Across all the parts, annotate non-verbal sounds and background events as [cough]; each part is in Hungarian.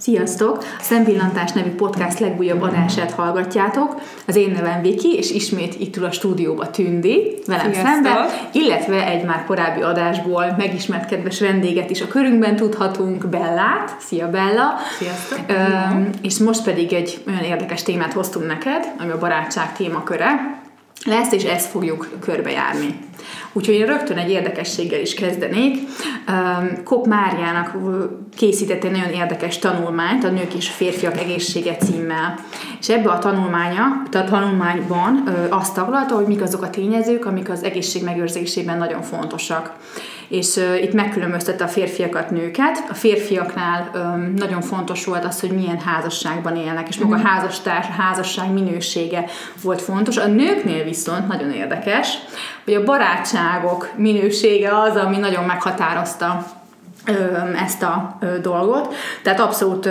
Sziasztok! A Szempillantás nevű podcast legújabb adását hallgatjátok. Az én nevem Viki, és ismét itt ül a stúdióba Tündi, velem Sziasztok! szemben, illetve egy már korábbi adásból megismert kedves vendéget is a körünkben tudhatunk, Bellát. Szia Bella! Sziasztok! Üm, és most pedig egy olyan érdekes témát hoztunk neked, ami a barátság témaköre lesz, és ezt fogjuk körbejárni. Úgyhogy én rögtön egy érdekességgel is kezdenék. Kop Máriának készített egy nagyon érdekes tanulmányt, a Nők és Férfiak Egészsége címmel. És ebbe a tanulmánya, a tanulmányban azt taglalta, hogy mik azok a tényezők, amik az egészség megőrzésében nagyon fontosak és uh, itt megkülönböztette a férfiakat, nőket. A férfiaknál um, nagyon fontos volt az, hogy milyen házasságban élnek, és maga a mhm. házastárs, házasság minősége volt fontos. A nőknél viszont nagyon érdekes, hogy a barátságok minősége az, ami nagyon meghatározta ezt a dolgot. Tehát abszolút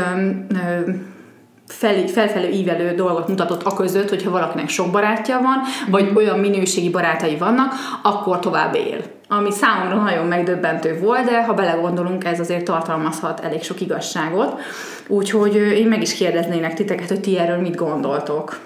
fel, felfelé ívelő dolgot mutatott a között, hogyha valakinek sok barátja van, vagy mhm. olyan minőségi barátai vannak, akkor tovább él. Ami számomra nagyon megdöbbentő volt, de ha belegondolunk, ez azért tartalmazhat elég sok igazságot. Úgyhogy én meg is kérdeznének titeket, hogy ti erről mit gondoltok.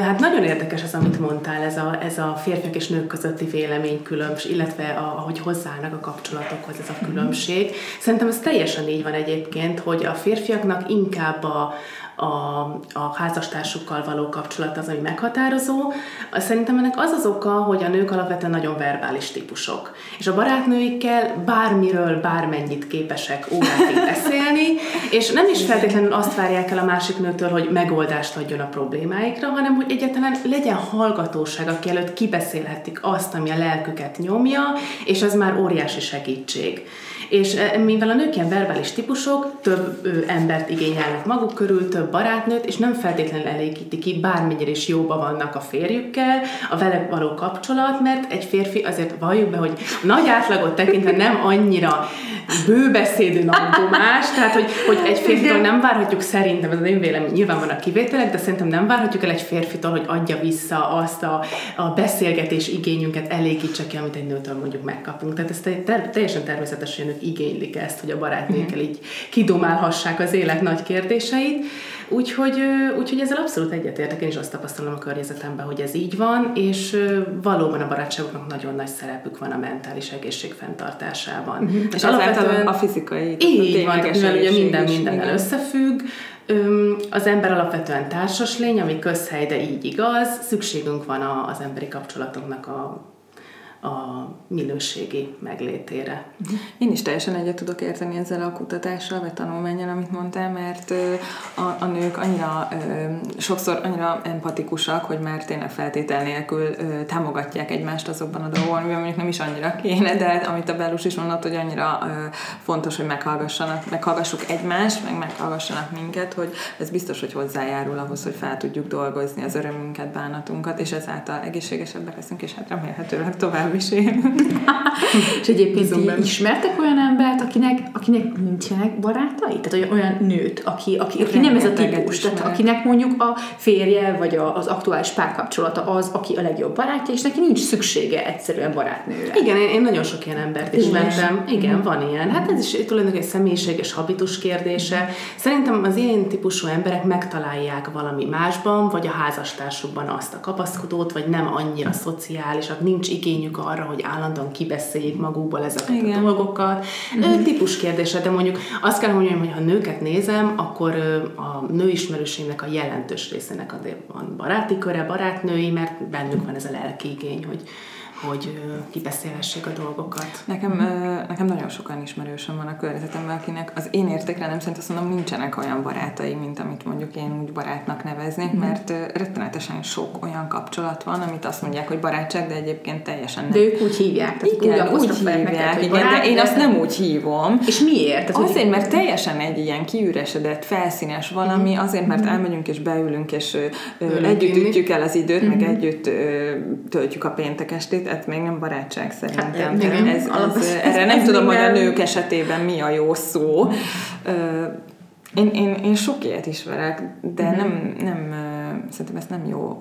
Hát nagyon érdekes az, amit mondtál, ez a, ez a férfiak és nők közötti véleménykülönbség, illetve a, ahogy hozzáállnak a kapcsolatokhoz ez a mhm. különbség. Szerintem ez teljesen így van egyébként, hogy a férfiaknak inkább a, a, a házastársukkal való kapcsolat az, ami meghatározó. Szerintem ennek az az oka, hogy a nők alapvetően nagyon verbális típusok. És a barátnőikkel bármiről, bármennyit képesek órákig [laughs] beszélni, és nem is feltétlenül azt várják el a másik nőtől, hogy megoldást adjon a problémáikra, hanem hogy egyáltalán legyen hallgatóság, aki előtt kibeszélhetik azt, ami a lelküket nyomja, és ez már óriási segítség. És e, mivel a nők ilyen verbális típusok, több embert igényelnek maguk körül, több barátnőt, és nem feltétlenül elégíti ki, bármennyire is jóba vannak a férjükkel, a vele való kapcsolat, mert egy férfi azért valljuk be, hogy nagy átlagot tekintve nem annyira bőbeszédű nagydomás, tehát hogy, hogy egy férfitől nem várhatjuk szerintem, ez az én vélemény, nyilván vannak kivételek, de szerintem nem várhatjuk el egy férfitől, hogy adja vissza azt a, a beszélgetés igényünket, elégítse ki, amit egy nőtől mondjuk megkapunk. Tehát ez teljesen természetes, hogy a igénylik ezt, hogy a barátnőkkel így kidomálhassák az élet nagy kérdéseit. Úgyhogy, úgyhogy ezzel abszolút egyetértek, én is azt tapasztalom a környezetemben, hogy ez így van, és valóban a barátságoknak nagyon nagy szerepük van a mentális egészség fenntartásában. Uh-huh. És, és alapvetően a fizikai. Így van, mivel ugye minden mindennel összefügg, az ember alapvetően társas lény, ami közhely, de így igaz, szükségünk van az emberi kapcsolatoknak a a minőségi meglétére. Én is teljesen egyet tudok érteni ezzel a kutatással, vagy tanulmányjal, amit mondtál, mert a, a nők annyira sokszor annyira empatikusak, hogy már tényleg feltétel nélkül támogatják egymást azokban a dolgokban, amiben mondjuk nem is annyira kéne, de amit a Bellus is mondott, hogy annyira fontos, hogy meghallgassanak, meghallgassuk egymást, meg meghallgassanak minket, hogy ez biztos, hogy hozzájárul ahhoz, hogy fel tudjuk dolgozni az örömünket, bánatunkat, és ezáltal egészségesebbek leszünk, és hát remélhetőleg tovább legalábbis én. és egyébként ti ismertek olyan embert, akinek, akinek nincsenek barátai? Tehát olyan nőt, aki, aki, aki nem ez a típus, tehát akinek mondjuk a férje vagy a, az aktuális párkapcsolata az, aki a legjobb barátja, és neki nincs szüksége egyszerűen barátnőre. Igen, én, én nagyon sok ilyen embert ismertem. Igen, mm. van ilyen. Hát ez is tulajdonképpen egy személyiség és habitus kérdése. Szerintem az ilyen típusú emberek megtalálják valami másban, vagy a házastársukban azt a kapaszkodót, vagy nem annyira szociálisak, nincs igényük arra, hogy állandóan kibeszéljék magukból ezeket Igen. a dolgokat. Mm-hmm. Típus kérdése, de mondjuk azt kell mondjam, hogy ha nőket nézem, akkor a nőismerőségnek a jelentős részének azért van baráti köre, barátnői, mert bennük van ez a lelki igény, hogy hogy kibeszélhessék a dolgokat. Nekem, nekem nagyon sokan ismerősöm van a környezetemben, akinek az én értékre nem szerint azt mondom, nincsenek olyan barátai, mint amit mondjuk én úgy barátnak neveznék, mm-hmm. mert rettenetesen sok olyan kapcsolat van, amit azt mondják, hogy barátság, de egyébként teljesen nem. De ők úgy hívják. Tehát igen, úgy, úgy hívják, neked, igen, barát, de én azt nem úgy hívom. És miért? Tehát, azért, mert teljesen egy ilyen kiüresedett, felszínes valami, mm-hmm. azért, mert mhm. elmegyünk és beülünk, és együtt ütjük el az időt, mm-hmm. meg mhm. együtt töltjük a péntek estét, ez még nem barátság szerintem. Hát, igen, ez, ez, ez, erre nem tudom, hogy a nők esetében mi a jó szó. Én, én, én sok ilyet ismerek, de mm-hmm. nem, nem szerintem ezt nem jó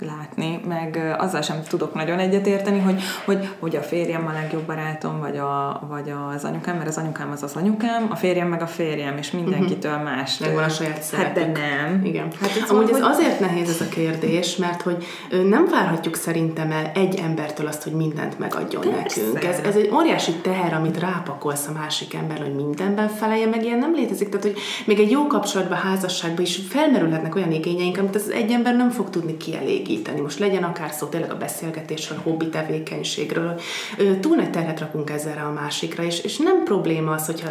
látni, meg azzal sem tudok nagyon egyetérteni, hogy, hogy, hogy a férjem a legjobb barátom, vagy, a, vagy az anyukám, mert az anyukám az az anyukám, a férjem meg a férjem, és mindenkitől más. Megvan a saját Hát szeretük. de nem. Igen. Hát ez Amúgy ez valahogy- azért nehéz ez a kérdés, mert hogy nem várhatjuk szerintem el egy embertől azt, hogy mindent megadjon Persze. nekünk. Ez, ez egy óriási teher, amit rápakolsz a másik ember, hogy mindenben felelje, meg ilyen nem létezik. Tehát, hogy még egy jó kapcsolatban, házasságban is felmerülhetnek olyan igényeink, amit az egy ember nem fog tudni kielégíteni. Most legyen akár szó tényleg a beszélgetésről, a hobbi tevékenységről. Túl nagy terhet rakunk ezzel a másikra, és, és nem probléma az, hogyha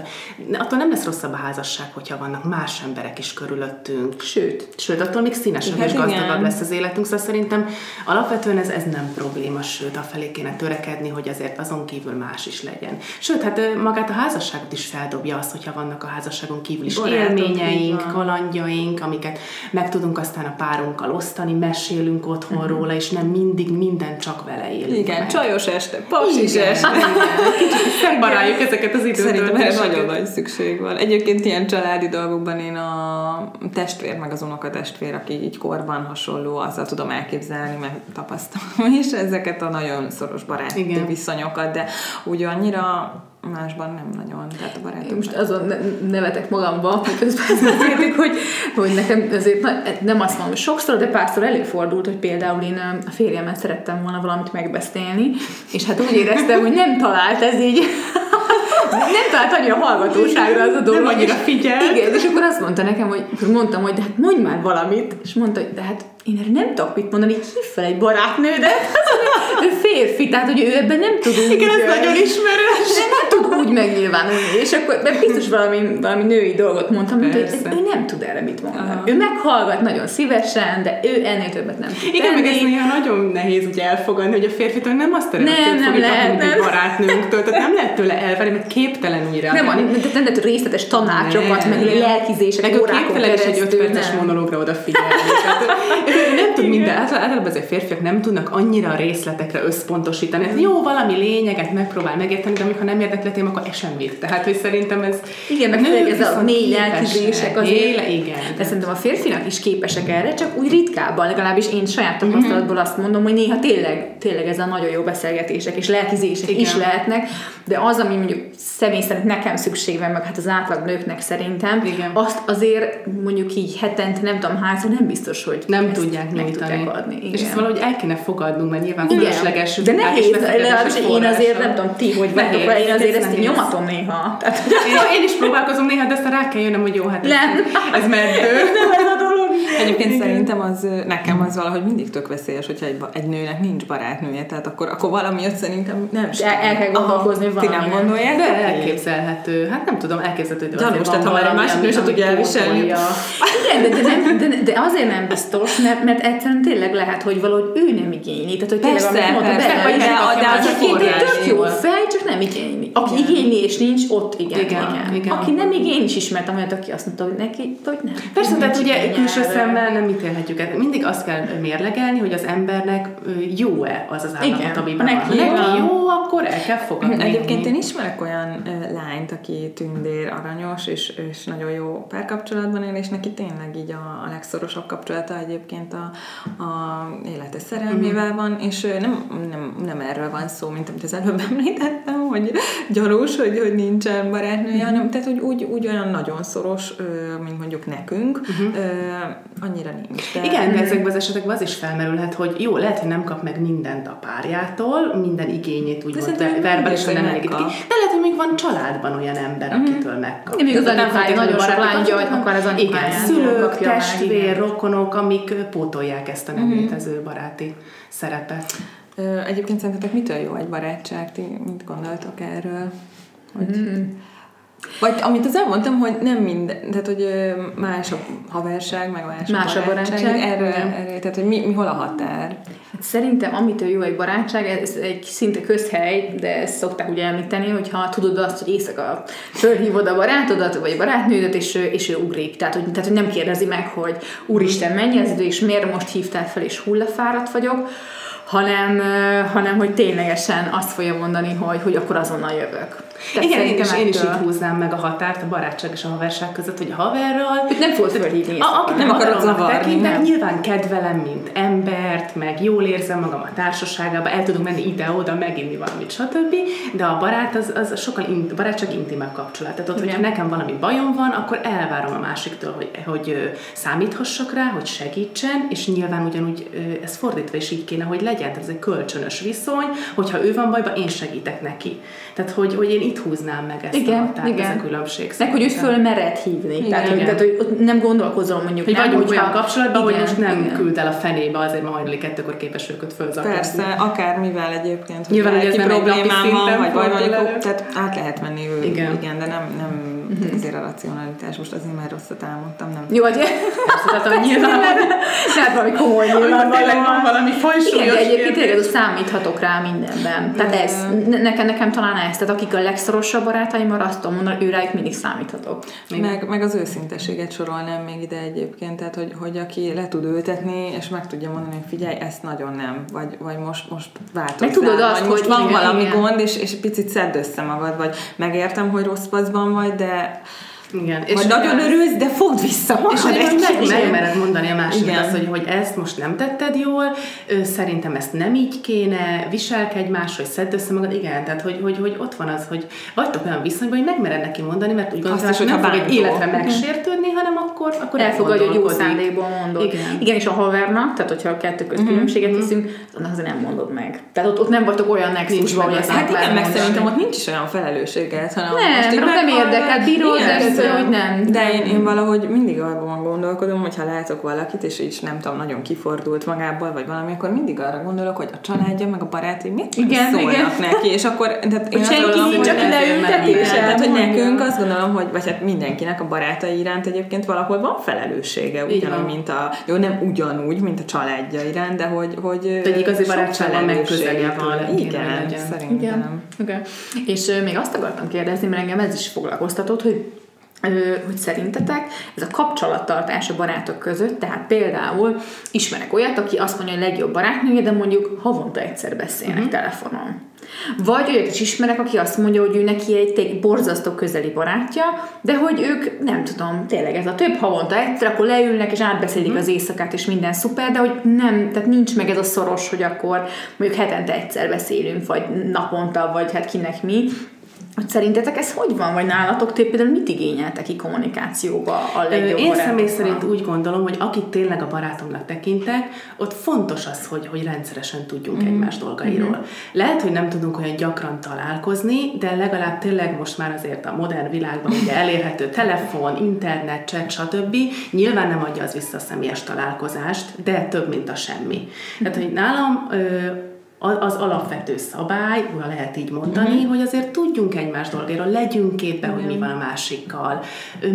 attól nem lesz rosszabb a házasság, hogyha vannak más emberek is körülöttünk. Sőt, Sőt, attól még színesebb Hát és gazdagabb igen. lesz az életünk, szóval szerintem alapvetően ez, ez nem probléma, sőt, afelé kéne törekedni, hogy azért azon kívül más is legyen. Sőt, hát magát a házasságot is feldobja azt, hogyha vannak a házasságon kívül is Barátok, élményeink, kalandjaink, amiket meg tudunk aztán a párunkkal osztani, mesélünk otthon róla, és nem mindig minden csak vele élünk Igen, meg. csajos este, Igen, este. [laughs] Kicsit megbaráljuk ezeket az Szerintem erre nagyon nagy szükség van. Egyébként ilyen családi dolgokban én a testvér, meg az unokatestvér, aki így korban hasonló, azzal tudom elképzelni, mert tapasztalom is ezeket a nagyon szoros baráti Igen. viszonyokat, de úgy annyira másban nem nagyon. Tehát a Én barátok most azon ne- nevetek magamba, hogy közben azt beszéltük, hogy, hogy nekem azért na- nem azt mondom, hogy sokszor, de párszor előfordult, hogy például én a férjemmel szerettem volna valamit megbeszélni, és hát úgy éreztem, hogy nem talált ez így, [laughs] nem talált annyira hallgatóságra az a dolog. Nem annyira figyelt. Igen, és akkor azt mondta nekem, hogy mondtam, hogy de hát mondj már valamit, és mondta, hogy de hát én erre nem tudok mit mondani, hív fel egy barátnődet, [laughs] ő férfi, tehát hogy ő ebben nem tud Igen, ez nagyon ismerős. de nem tud úgy megnyilvánulni, és akkor de biztos valami, valami női dolgot mondtam, mint, hogy Persze. ő nem tud erre mit mondani. Aha. Ő meghallgat nagyon szívesen, de ő ennél többet nem tud Igen, meg tenni. ez néha nagyon nehéz ugye elfogadni, hogy a férfitől nem azt reakciót Nem, nem fogjuk lehet, kapni, nem. barátnőnktől, tehát nem lehet tőle elvenni, mert képtelen újra. nem, nem, nem, lehet részletes tanácsokat, Nem. meg lelkizések, meg képtelen is egy keresztül, 5 perces nem. monológra odafigyelni. Nem tud minden, általában azért férfiak nem tudnak annyira a részletekre összpontosítani. Hát jó, valami lényeget megpróbál megérteni, de amikor nem érdekli a sem vitt. Tehát, hogy szerintem ez... Igen, meg főleg ez a mély lelkizések azért. Éle, igen. De szerintem a férfinak is képesek erre, csak úgy ritkábban, legalábbis én saját tapasztalatból azt mondom, hogy néha tényleg, tényleg ez a nagyon jó beszélgetések és lelkizések Igen. is lehetnek, de az, ami mondjuk személy szerint nekem szükség van, meg hát az átlag nőknek szerintem, Igen. azt azért mondjuk így hetente nem tudom hányszor nem biztos, hogy nem tudják nyújtani. tudják adni. Igen. És ezt valahogy el kéne fogadnunk, mert nyilván igen, fölösleges de nehéz, legalábbis én azért nem tudom ti, hogy vagytok én azért ez ezt. Nyomatom néha. Tehát, Én, én is próbálkozom néha, de aztán rá kell jönnöm, hogy jó, hát ez, Nem. ez meddő. nem ez Egyébként szerintem az, nekem az valahogy mindig tök veszélyes, hogyha egy, egy nőnek nincs barátnője, tehát akkor, akkor valami ott szerintem nem el- el kell gondolkozni Ti nem gondolják? De elképzelhető. Hát nem tudom, elképzelhető, de Gyanús, tehát ha már egy valami, másik nő se tudja elviselni. Igen, de, de, nem, de, de azért nem biztos, mert, mert egyszerűen tényleg lehet, hogy valahogy ő nem igényli. Tehát, hogy tényleg, Persze, amit mondta, persze, bele, de- de az egy tök jó fej, csak nem igényli. Aki Igen. igényli és nincs, ott igen. Igen, igen. igen. Aki nem igényli, én is ismertem olyat, aki azt mondta, hogy neki, hogy nem. Persze, tehát ugye külső erre. Szemmel nem ítélhetjük el. Mindig azt kell mérlegelni, hogy az embernek jó-e az az állapot, amiben Ha van. neki neki jó. akkor el kell fogadni. Egyébként én ismerek olyan lányt, aki tündér, aranyos, és, és nagyon jó párkapcsolatban él, és neki tényleg így a, a legszorosabb kapcsolata egyébként a, a élete szerelmével van, és nem, nem, nem erről van szó, mint amit az előbb [laughs] említettem, hogy gyanús, hogy, hogy nincsen barátnője, hanem tehát, hogy úgy, úgy olyan nagyon szoros, mint mondjuk nekünk, ö, annyira nincs. De, Igen, de ezekben az esetekben az is felmerülhet, hogy jó, lehet, hogy nem kap meg mindent a párjától, minden igényét úgymond verbálisan nem hogy elégíti ki, de lehet, hogy még van családban olyan ember, akitől megkap. Igen, még az feltétlenül nagyon sok lány, kapcsolat, akar az Igen, szülők, testvér, rokonok, amik pótolják ezt a nem létező baráti szerepet. Egyébként szerintetek mitől jó egy barátság? Ti mit gondoltok erről? Hogy... Mm. Vagy amit az elmondtam, hogy nem minden, tehát hogy más a haverság, meg más, Más a barátság, Erről, igen. erről, tehát hogy mi, mi hol a határ? Hát Szerintem, amitől jó egy barátság, ez egy szinte közhely, de ezt szokták ugye említeni, hogyha tudod azt, hogy éjszaka fölhívod a barátodat, vagy a barátnődet, és, ő- és ő ugrik. Tehát hogy, tehát, hogy nem kérdezi meg, hogy úristen, mennyi az idő, és miért most hívtál fel, és hullafáradt vagyok, hanem, hanem hogy ténylegesen azt fogja mondani, hogy, hogy akkor azonnal jövök. Tehát Igen, én is, én is itt húznám meg a határt a barátság és a haverság között, hogy a haverral... Őt nem fogod fölhívni. A, akit nem akarod zavarni. Tekintek, nyilván kedvelem, mint embert, meg jól érzem magam a társaságába, el tudunk menni ide-oda, meginni valamit, stb. De a barát az, az sokkal in, barátság intimebb kapcsolat. Tehát ott, hogyha nekem valami bajom van, akkor elvárom a másiktól, hogy, hogy számíthassak rá, hogy segítsen, és nyilván ugyanúgy ez fordítva is így kéne, hogy legyen. Tehát ez egy kölcsönös viszony, hogyha ő van bajban, én segítek neki. Tehát, hogy, hogy én itt húznám meg ezt igen, a határt, igen. ez a különbség. Meg, hogy ő mered hívni. Igen, tehát, igen. Hogy, tehát, hogy ott nem gondolkozom mondjuk. Hogy nem, vagyunk hogyha... olyan kapcsolatban, igen, hogy most nem igen. küld el a fenébe, azért ma hajnali kettőkor képes őket fölzaklatni. Persze, akármivel egyébként. Nyilván, hogy ez nem problémám van, vagy baj van, tehát át lehet menni ő, igen. igen, de nem, nem uh-huh. azért a racionalitás, most azért már rosszat álmodtam, nem. Jó, hogy tehát [laughs] nyilván tehát valami komoly nyilván van valami folyosúlyos Igen, de egyébként tényleg számíthatok rá mindenben. Tehát ez, nekem, nekem talán ez, tehát akik a legszorosabb barátaim, arra azt tudom mondani, ő rájuk mindig számíthatok. Meg, meg az őszinteséget sorolnám még ide egyébként, tehát hogy, hogy aki le tud ültetni, és meg tudja mondani, hogy figyelj, ezt nagyon nem, vagy, vagy most, most változzál, meg tudod azt, vagy most hogy van igen, valami igen. gond, és, és picit szedd össze magad, vagy megértem, hogy rossz paszban vagy, de that igen. És nagyon örülsz, de fogd vissza magad És egy meg, megmered mondani a másiknak azt, hogy, hogy ezt most nem tetted jól, szerintem ezt nem így kéne, viselkedj máshogy, szedd össze magad. Igen, tehát hogy, hogy, hogy ott van az, hogy vagytok olyan viszonyban, hogy megmered neki mondani, mert úgy gondolod, hogy nem fog egy életre megsértődni, hanem akkor, akkor elfogadja, hogy jó szándékból mondod. Igen. Igen, és a havernak, tehát hogyha a kettő között mm-hmm. különbséget hiszünk, mhm. annak azért nem mondod meg. Tehát ott, ott nem vagytok olyan nexusban, hogy ezt Hát igen, meg szerintem ott nincs is olyan felelősséget, hanem nem, nem érdekel, bírod, de hogy nem. De én, én valahogy mindig abban gondolkodom, hogy ha látok valakit, és így nem tudom, nagyon kifordult magából, vagy valami, akkor mindig arra gondolok, hogy a családja, meg a barátai miért igen, szólnak igen. neki, és akkor tehát én senki gondolom, nincs, aki leültetés. Tehát, hogy nekünk azt gondolom, hogy vagy hát mindenkinek a barátai iránt egyébként valahol van felelőssége, ugyanúgy, mint a, jó, nem ugyanúgy, mint a családja iránt, de hogy, hogy de egy igazi barátságban megközelebb van. Igen, szerintem. Igen. Okay. És még azt akartam kérdezni, mert engem ez is foglalkoztatott, hogy hogy szerintetek ez a kapcsolattartás a barátok között, tehát például ismerek olyat, aki azt mondja, hogy legjobb barátnője, de mondjuk havonta egyszer beszélnek uh-huh. telefonon. Vagy olyat is ismerek, aki azt mondja, hogy ő neki egy, egy borzasztó közeli barátja, de hogy ők, nem tudom, tényleg ez a több havonta egyszer, akkor leülnek és átbeszélik uh-huh. az éjszakát, és minden szuper, de hogy nem, tehát nincs meg ez a szoros, hogy akkor mondjuk hetente egyszer beszélünk, vagy naponta, vagy hát kinek mi, hogy szerintetek ez hogy van, vagy nálatok ti például mit igényeltek ki kommunikációba a legjobb Én személy szerint úgy gondolom, hogy akit tényleg a barátomnak tekintek, ott fontos az, hogy, hogy rendszeresen tudjunk mm. egymás dolgairól. Mm. Lehet, hogy nem tudunk olyan gyakran találkozni, de legalább tényleg most már azért a modern világban ugye elérhető telefon, internet, chat, stb. Nyilván nem adja az vissza a személyes találkozást, de több, mint a semmi. Tehát, hogy nálam az alapvető szabály, ha lehet így mondani, mm-hmm. hogy azért tudjunk egymás dolgairól, legyünk képbe, mm-hmm. hogy mi van a másikkal.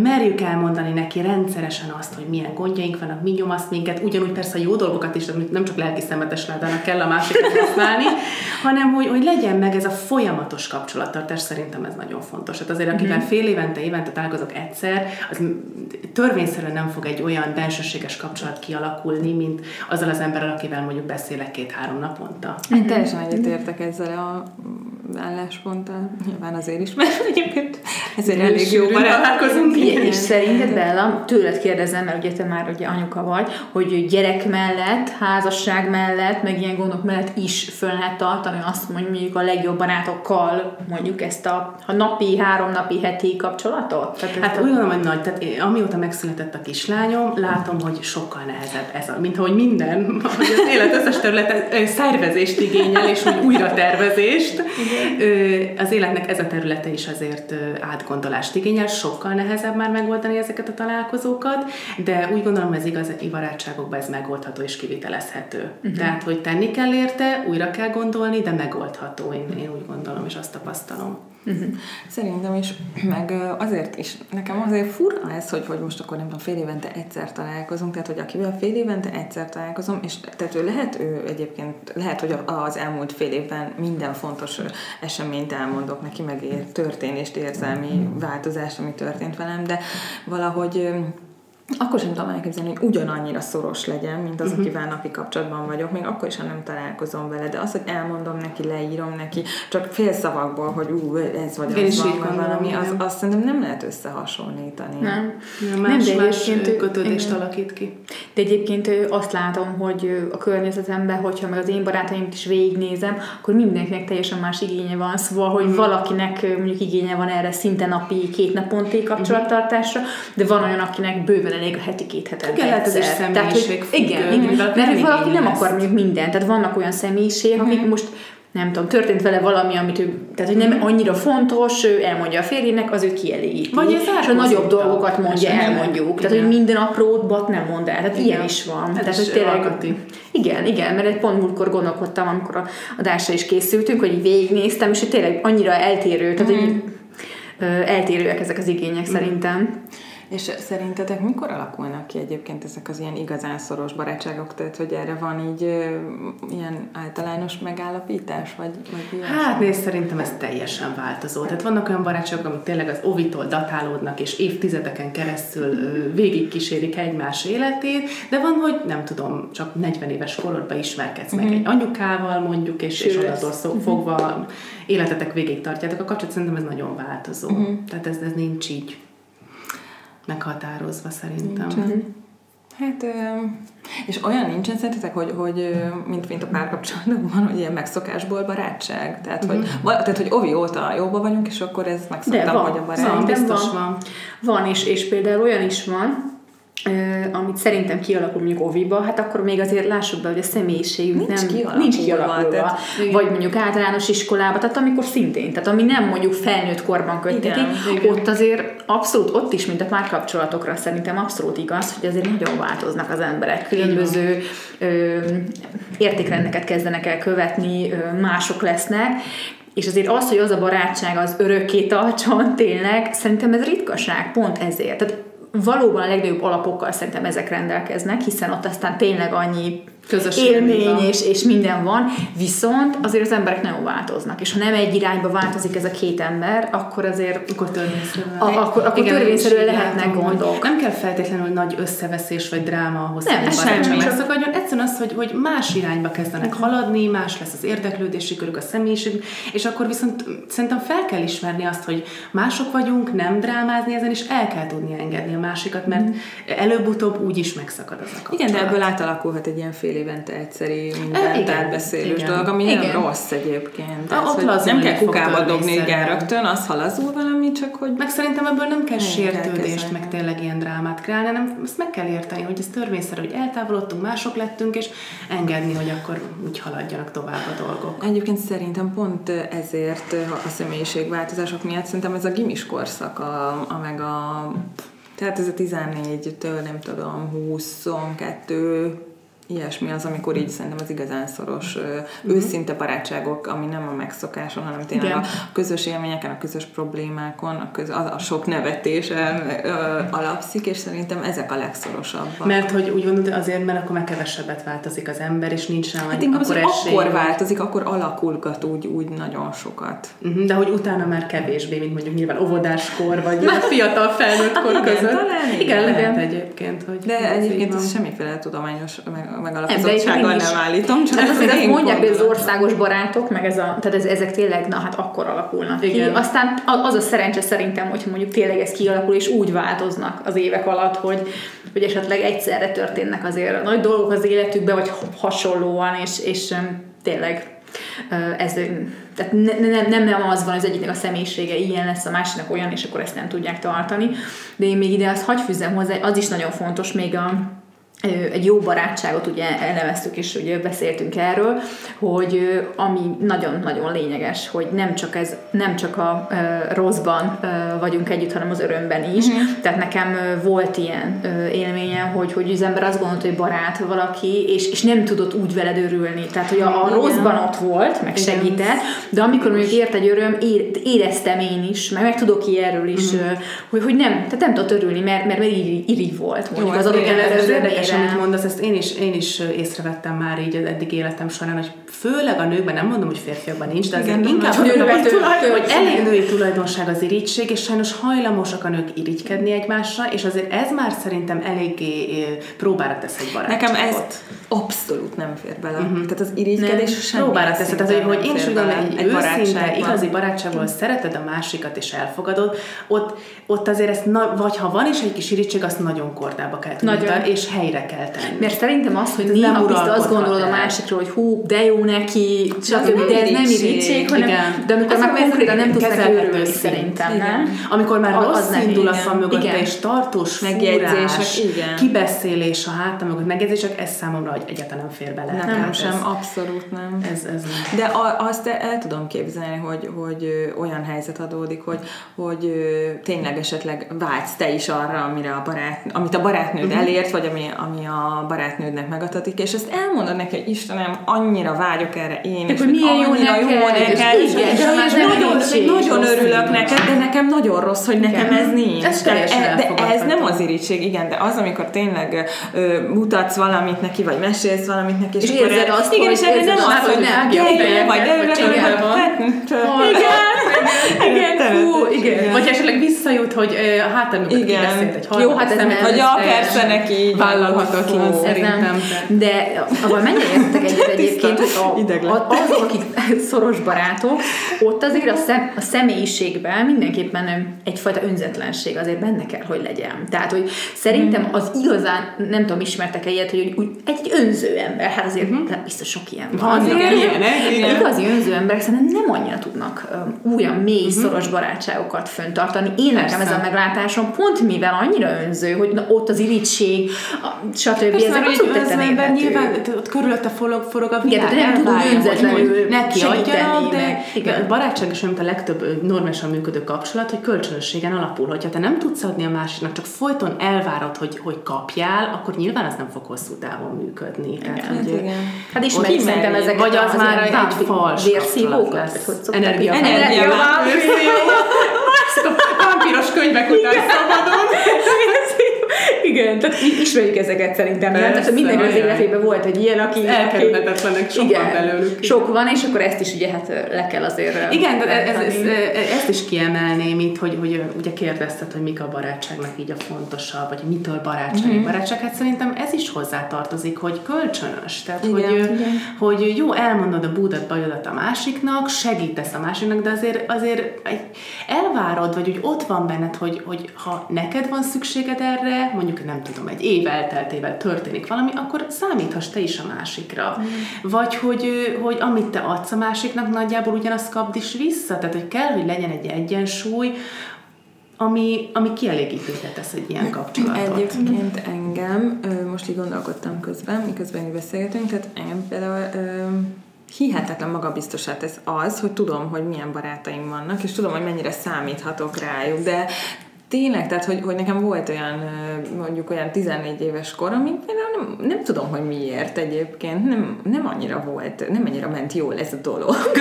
Merjük elmondani neki rendszeresen azt, hogy milyen gondjaink vannak, mi nyomaszt minket, ugyanúgy persze a jó dolgokat is, amit nem csak lelki szemetes ládának kell a másikat használni, [laughs] hanem hogy, hogy legyen meg ez a folyamatos kapcsolattartás, szerintem ez nagyon fontos. Hát azért, akivel mm-hmm. fél évente, évente találkozok egyszer, az törvényszerűen nem fog egy olyan bensőséges kapcsolat kialakulni, mint azzal az emberrel, akivel mondjuk beszélek két-három naponta. Én teljesen egyetértek ezzel a állásponttal. Nyilván azért is, mert egyébként ezért elég jó találkozunk. És szerinted Bella, tőled kérdezem, mert ugye te már ugye anyuka vagy, hogy gyerek mellett, házasság mellett, meg ilyen gondok mellett is föl lehet tartani azt, hogy mondjuk a legjobb barátokkal mondjuk ezt a, a napi, három napi, heti kapcsolatot? Tehát hát úgy gondolom, hogy nagy. Tehát amióta megszületett a kislányom, látom, hogy sokkal nehezebb ez, a, mint ahogy minden, hogy az élet összes területe szervezést igényel, és úgy újra tervezést. Az életnek ez a területe is azért átgondolást igényel, sokkal nehezebb már megoldani ezeket a találkozókat, de úgy gondolom, ez igazi barátságokban ez megoldható és kivitelezhető. Uh-huh. Tehát, hogy tenni kell érte, újra kell gondolni, de megoldható, én, én úgy gondolom, és azt tapasztalom. Uh-huh. Szerintem is, meg azért is, nekem azért fura ez, hogy, hogy most akkor nem tudom, fél évente egyszer találkozunk, tehát hogy akivel fél évente egyszer találkozom, és tehát ő lehet, ő egyébként, lehet, hogy az elmúlt fél évben minden fontos eseményt elmondok neki, meg ér, történést, érzelmi változást, ami történt velem, de valahogy akkor sem tudom elképzelni, hogy ugyanannyira szoros legyen, mint az, uh-huh. akivel napi kapcsolatban vagyok, még akkor is, ha nem találkozom vele, de az, hogy elmondom neki, leírom neki, csak fél szavakból, hogy ú, ez vagy Én az van, valami, az, azt szerintem nem lehet összehasonlítani. Nem. Ja, más, nem, de más egyébként- kötődést igen. alakít ki. De egyébként azt látom, hogy a környezetemben, hogyha meg az én barátaimat is végignézem, akkor mindenkinek teljesen más igénye van. Szóval, hogy valakinek ö, mondjuk igénye van erre szinte napi, két naponti kapcsolattartásra, de van olyan, akinek bőven elég a heti két hetet. Igen, lehet ez is. Tehát, hogy Igen, igen. valaki mert hogy valaki nem ezt. akar mondjuk mindent. Tehát vannak olyan személyiségek, akik most nem tudom, történt vele valami, amit ő, tehát hogy nem annyira fontos, ő elmondja a férjének, az őt kielégíti. Vagy ez és a nagyobb dolgokat mondja el, mondjuk. Tehát, Igen. hogy minden aprót nem mond el. Tehát Igen. ilyen is van. Ez tehát, is hogy tényleg, alkati. igen, igen, mert egy pont múltkor gondolkodtam, amikor a adásra is készültünk, hogy így végignéztem, és hogy tényleg annyira eltérő, tehát Mhm. hogy ö, eltérőek ezek az igények szerintem. És szerintetek mikor alakulnak ki egyébként ezek az ilyen igazán szoros barátságok? Tehát, hogy erre van így ö, ilyen általános megállapítás, vagy, vagy? Hát nézd, szerintem ez teljesen változó. Tehát vannak olyan barátságok, amik tényleg az ovitól datálódnak, és évtizedeken keresztül végigkísérik egymás életét, de van, hogy nem tudom, csak 40 éves korodban ismerkedsz meg egy anyukával mondjuk, és, és Sőt. onnantól szó, fogva életetek végig tartjátok a kapcsolatot, szerintem ez nagyon változó. Tehát ez, ez nincs így meghatározva szerintem. Hát, ö, és olyan nincsen szerintetek, hogy, hogy mint, mint a párkapcsolatban van, hogy ilyen megszokásból barátság? Tehát, hogy, va- tehát, hogy ovi óta jóba vagyunk, és akkor ez De megszoktam, van, hogy a barátság. van, biztos van. van. És, és például olyan is van, amit szerintem kialakul mondjuk oviba, hát akkor még azért lássuk be, hogy a személyiségünk Nincs nem, kialakulva, nincs kialakulva. tehát- vagy mondjuk általános iskolába, tehát amikor szintén, tehát ami nem mondjuk felnőtt korban igen. ott azért abszolút, ott is, mint a párkapcsolatokra szerintem abszolút igaz, hogy azért nagyon változnak az emberek, különböző ö, értékrendeket kezdenek el követni, ö, mások lesznek, és azért az, hogy az a barátság az örökké tartson tényleg, szerintem ez ritkaság, pont ezért. Tehát valóban a legnagyobb alapokkal szerintem ezek rendelkeznek, hiszen ott aztán tényleg annyi Közös élmény van. és, és minden van, viszont azért az emberek nagyon változnak, és ha nem egy irányba változik ez a két ember, akkor azért Akkor törvényszerűen. A- akkor- akkor Igen, törvényszerűen lehetnek gondok. Nem kell feltétlenül nagy összeveszés vagy dráma ahhoz, Nem, hogy semmi. megszakadjon. Egyszerűen az, hogy, hogy más irányba kezdenek haladni, más lesz az érdeklődési körük, a személyiség, és akkor viszont szerintem fel kell ismerni azt, hogy mások vagyunk, nem drámázni ezen, és el kell tudni engedni a másikat, mert előbb-utóbb úgy is megszakad az a kapcsolat. Igen, de ebből átalakulhat egy ilyen fél évente egyszeri mindent átbeszélős dolog, ami nem Igen. rossz egyébként. Tehát, ott lazulni nem kell kukába dobni igen rögtön, az halazul valami, csak hogy Meg szerintem ebből nem kell Nem sértődést, meg tényleg ilyen drámát kreálni, hanem ezt meg kell érteni, hogy ez törvényszerű, hogy eltávolodtunk, mások lettünk, és engedni, hogy akkor úgy haladjanak tovább a dolgok. Egyébként szerintem pont ezért ha a személyiségváltozások miatt szerintem ez a gimis korszak, a, a meg a tehát ez a 14-től nem tudom, 22 ilyesmi az, amikor így szerintem az igazán szoros, ö, őszinte barátságok, ami nem a megszokáson, hanem tényleg Igen. a közös élményeken, a közös problémákon, a, köz, a, a sok nevetésen ö, alapszik, és szerintem ezek a legszorosabbak. Mert hogy úgy gondolod, azért, mert akkor meg kevesebbet változik az ember, és nincs rá Hát az, akkor hogy esély. akkor változik, akkor alakulgat úgy, úgy nagyon sokat. Mhm, De hogy utána már kevésbé, mint mondjuk nyilván óvodáskor, vagy a fiatal felnőtt kor Igen, között. talán igen. igen, lehet egyébként, hogy De egyébként ez semmiféle tudományos meg, megalapozottsággal nem állítom, csak Hát ez azért az azt én mondják, hogy az országos barátok, meg ez a, tehát ez, ezek tényleg, na hát akkor alakulnak Igen. ki. Aztán az a szerencse szerintem, hogy mondjuk tényleg ez kialakul, és úgy változnak az évek alatt, hogy, hogy esetleg egyszerre történnek azért nagy dolgok az életükben, vagy hasonlóan, és, és tényleg ez, tehát ne, nem, nem, nem az van, hogy az egyiknek a személyisége ilyen lesz, a másiknak olyan, és akkor ezt nem tudják tartani. De én még ide azt hagy fűzzem hozzá, az is nagyon fontos még a, egy jó barátságot ugye eleveztük, és ugye beszéltünk erről, hogy ami nagyon-nagyon lényeges, hogy nem csak ez, nem csak a rosszban vagyunk együtt, hanem az örömben is. Uh-huh. Tehát nekem volt ilyen élményem, hogy, hogy az ember azt gondolta, hogy barát valaki, és, és nem tudott úgy veled örülni. Tehát, hogy a, a rosszban ott volt, meg segített, de amikor mondjuk ért egy öröm, éreztem én is, meg meg tudok ilyenről is, uh-huh. hogy, hogy nem, tehát nem tudott örülni, mert, mert, mert irigy, irigy volt mondjuk Jó, az ez adott ember érdekes, amit mondasz, ezt én is, én is észrevettem már így az eddig életem során, hogy főleg a nőkben, nem mondom, hogy férfiakban nincs, de azért Igen, inkább a női hogy elég női tulajdonság az irigység, és sajnos hajlamosak a nők irigykedni egymásra, és azért ez már szerintem eléggé próbára tesz egy barátot. Nekem ez abszolút nem fér bele. Uh-huh. Tehát az irigykedés sem próbára tesz. Tehát, hogy én is úgy gondolom, egy, egy őszinte, igazi barátságból szereted a másikat és elfogadod, ott, ott azért ezt, na, vagy ha van is egy kis irítség, azt nagyon kordába kell tudni, és helyre kell tenni. Mert szerintem az, hogy néha biztos azt gondolod a másikról, hogy hú, de jó neki, stb. De ez nem irítség, hanem igen. de amikor már konkrétan nem tudsz neki örülni, szerintem, nem? Amikor már rossz indulat van mögötte, és tartós megjegyzések, kibeszélés a hátam mögött, megjegyzések, ez számomra hogy egyáltalán nem fér bele. Nem, sem, abszolút nem. Ez, ez nem. De azt el tudom képzelni, hogy, hogy olyan helyzet adódik, hogy, hogy tényleg esetleg vágysz te is arra, amire a barát, amit a barátnőd uh-huh. elért, vagy ami, ami a barátnődnek megadatik, és ezt elmondod neki, hogy Istenem, annyira vágyok erre én, és milyen jó neked, jó neked, és, és, és nagyon, nagyon örülök neked, de nekem nagyon rossz, hogy nekem ez nincs. Ez de, de ez nem az irítség, igen, de az, amikor tényleg ö, mutatsz valamit neki, vagy mesélsz valamit neki, és, és akkor érzed azt, igen, és erre nem az, hogy nem, vagy de igen, igen, fú, igen. Vagy visszajut, hogy hát amikor kibeszélt egy Jó, hát ez nem, vagy a persze neki vállalhatatlan szerintem. De abban mennyire értek egyet egyébként, hogy azok, akik [laughs] szoros barátok, ott azért a, szem, a személyiségben mindenképpen egyfajta önzetlenség azért benne kell, hogy legyen. Tehát, hogy szerintem hmm. az igazán, nem tudom, ismertek egyet, hogy úgy egy önző ember, hát azért uh-huh. biztos sok ilyen van. azért, ilyenek, igen. Igazi önző emberek szerintem nem annyira tudnak um, újan mély, uh-huh. szoros barátságokat föntartani. Én. Nekem ez a meglátásom pont mivel annyira önző, hogy na, ott az irítség, stb. Persze, ezek abszolút tetten nyilván ott körülötte forog, forog a világ. Igen, nem tudom önzetlenül neki adjanak, de igen. a barátság is mint a legtöbb normálisan működő kapcsolat, hogy kölcsönösségen alapul. Hogyha te nem tudsz adni a másiknak, csak folyton elvárod, hogy, hogy kapjál, akkor nyilván az nem fog hosszú távon működni. Igen. Tehát, hogy, igen. Hát ismerjük szerintem ezeket Vagy az, az már egy fals vérszívókat? [laughs] Energia. Energia. Vampiros könyvek után szabadon. [laughs] Igen, tehát ismerjük ezeket szerintem. Persze, tehát minden az életében volt egy ilyen, aki... Elkerülhetetlenek, sok igen, belőlük. Sok van, és akkor ezt is ugye hát le kell azért... Igen, de ez, ez, ezt is kiemelném itt, hogy, hogy ugye kérdezted, hogy mik a barátságnak így a fontosabb, vagy mitől barátság, mm-hmm. barátság, hát szerintem ez is hozzátartozik, hogy kölcsönös. Tehát, igen, hogy, igen. hogy jó, elmondod a búdat, bajodat a másiknak, segítesz a másiknak, de azért, azért elvárod, vagy úgy ott van benned, hogy, hogy ha neked van szükséged erre, mondjuk nem tudom, egy év elteltével történik valami, akkor számíthass te is a másikra. Mm. Vagy hogy, hogy amit te adsz a másiknak, nagyjából ugyanazt kapd is vissza. Tehát, hogy kell, hogy legyen egy egyensúly, ami, ami kielégítőre tesz egy ilyen kapcsolatot. Egyébként engem, most így gondolkodtam közben, miközben így beszélgetünk, tehát engem például hihetetlen magabiztosát ez az, hogy tudom, hogy milyen barátaim vannak, és tudom, hogy mennyire számíthatok rájuk, de Tényleg, tehát hogy, hogy nekem volt olyan, mondjuk olyan 14 éves kor, ami nem, nem tudom, hogy miért egyébként, nem, nem annyira volt, nem annyira ment jól ez a dolog. [laughs]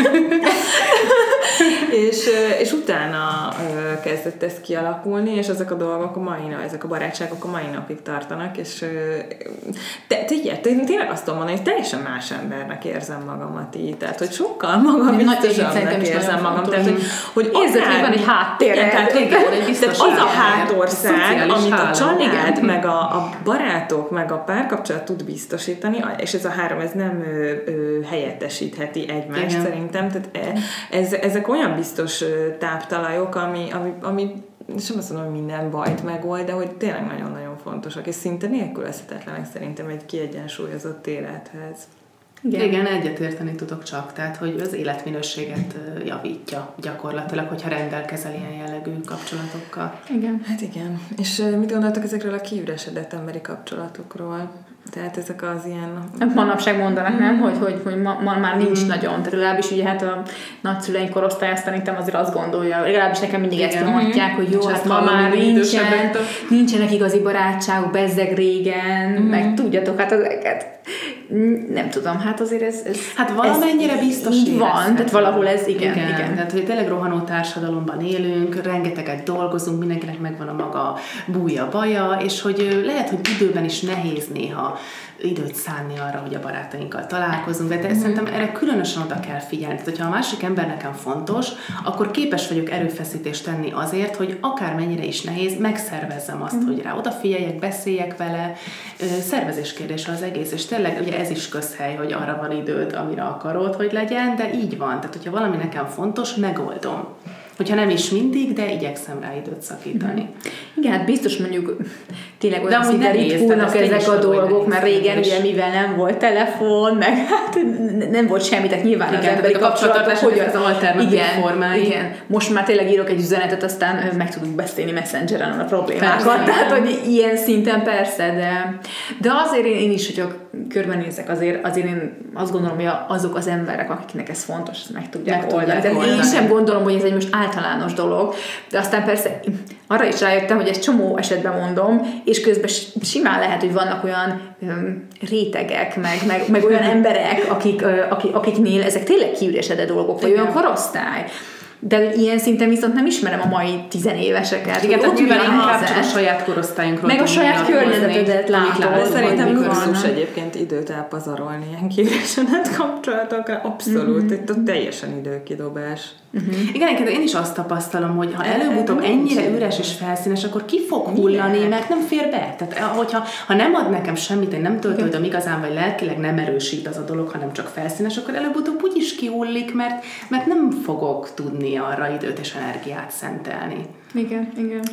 és, és utána kezdett ez kialakulni, és ezek a dolgok a mai nap, ezek a barátságok a mai napig tartanak, és te, te, te, én tényleg azt tudom mondani, hogy teljesen más embernek érzem magamat így, tehát hogy sokkal magabiztosabbnak érzem magam, tehát hogy, hogy érzed, hogy van egy háttér. Tehát, egy biztos az a hátország, amit a család, meg a, a barátok, meg a párkapcsolat tud biztosítani, és ez a három, ez nem ö, ö, helyettesítheti egymást igen. szerintem, tehát e, ez, ezek olyan biztos táptalajok, ami, ami, ami sem azt mondom, hogy minden bajt megold, de hogy tényleg nagyon-nagyon fontosak, és szinte nélkülözhetetlenek szerintem egy kiegyensúlyozott élethez. Igen. Igen, egyetérteni tudok csak, tehát hogy az életminőséget javítja gyakorlatilag, hogyha rendelkezel ilyen jellegű kapcsolatokkal. Igen. Hát igen. És mit gondoltak ezekről a kiüresedett emberi kapcsolatokról? Tehát ezek az ilyen... Manapság mondanak, nem? Hogy, hogy, hogy ma, ma már nincs mm. nagyon. Tehát legalábbis ugye hát a nagyszüleink korosztály azt szerintem azért azt gondolja, legalábbis nekem mindig Igen. ezt mondják, hogy jó, hát ma már nincsen, nincsenek igazi barátságok, bezzeg régen, mm. meg tudjatok hát ezeket nem tudom, hát azért ez... ez hát valamennyire ez biztos így van, tehát valahol ez igen, igen. igen. Tehát, hogy tényleg rohanó társadalomban élünk, rengeteget dolgozunk, mindenkinek megvan a maga búja, baja, és hogy lehet, hogy időben is nehéz néha időt szánni arra, hogy a barátainkkal találkozunk, de, de mm-hmm. szerintem erre különösen oda kell figyelni. Tehát, hogyha a másik ember nekem fontos, akkor képes vagyok erőfeszítést tenni azért, hogy akármennyire is nehéz, megszervezzem azt, mm-hmm. hogy rá odafigyeljek, beszéljek vele. Szervezés kérdése az egész, és tényleg ugye ez is közhely, hogy arra van időd, amire akarod, hogy legyen, de így van. Tehát, hogyha valami nekem fontos, megoldom. Hogyha nem is mindig, de igyekszem rá időt szakítani. Mm. Igen, hát biztos mondjuk tényleg olyan de szinten ritkulnak ezek a dolgok, mert régen ugye mivel nem volt telefon, meg hát nem volt semmi, tehát nyilván igen, az emberi kapcsolatok, hogy az alternatív igen, formái. Igen, most már tényleg írok egy üzenetet, aztán meg tudunk beszélni messengeren a problémákat, persze, tehát hogy ilyen szinten persze, de, de azért én, én is, hogyha körbenézek, azért, azért én azt gondolom, hogy azok az emberek, akiknek ez fontos, ezt meg tudják meg oldani. Tudják oldani. Én sem gondolom, hogy ez egy most általános dolog, de aztán persze arra is rájöttem, hogy ezt csomó esetben mondom, és közben simán lehet, hogy vannak olyan um, rétegek, meg, meg, meg olyan emberek, akik, uh, akik, akiknél ezek tényleg kiüresedett dolgok, vagy olyan korosztály, de ilyen szinten viszont nem ismerem a mai tizenéveseket. Igen, tehát mivel inkább csak a saját korosztályunkról Meg a saját környezetedet látod. Szerintem kurzus egyébként időt elpazarolni ilyen kiüresedett kapcsolatokra. Abszolút, mm-hmm. itt a teljesen időkidobás. Uh-huh. Igen, én is azt tapasztalom, hogy ha előbb-utóbb ennyire üres és felszínes, akkor ki fog hullani, mert nem fér be. Tehát, eh, hogyha ha nem ad nekem semmit, én nem töltődöm igazán, vagy lelkileg nem erősít az a dolog, hanem csak felszínes, akkor előbb-utóbb úgy is kihullik, mert, mert nem fogok tudni arra időt és energiát szentelni. Igen, igen.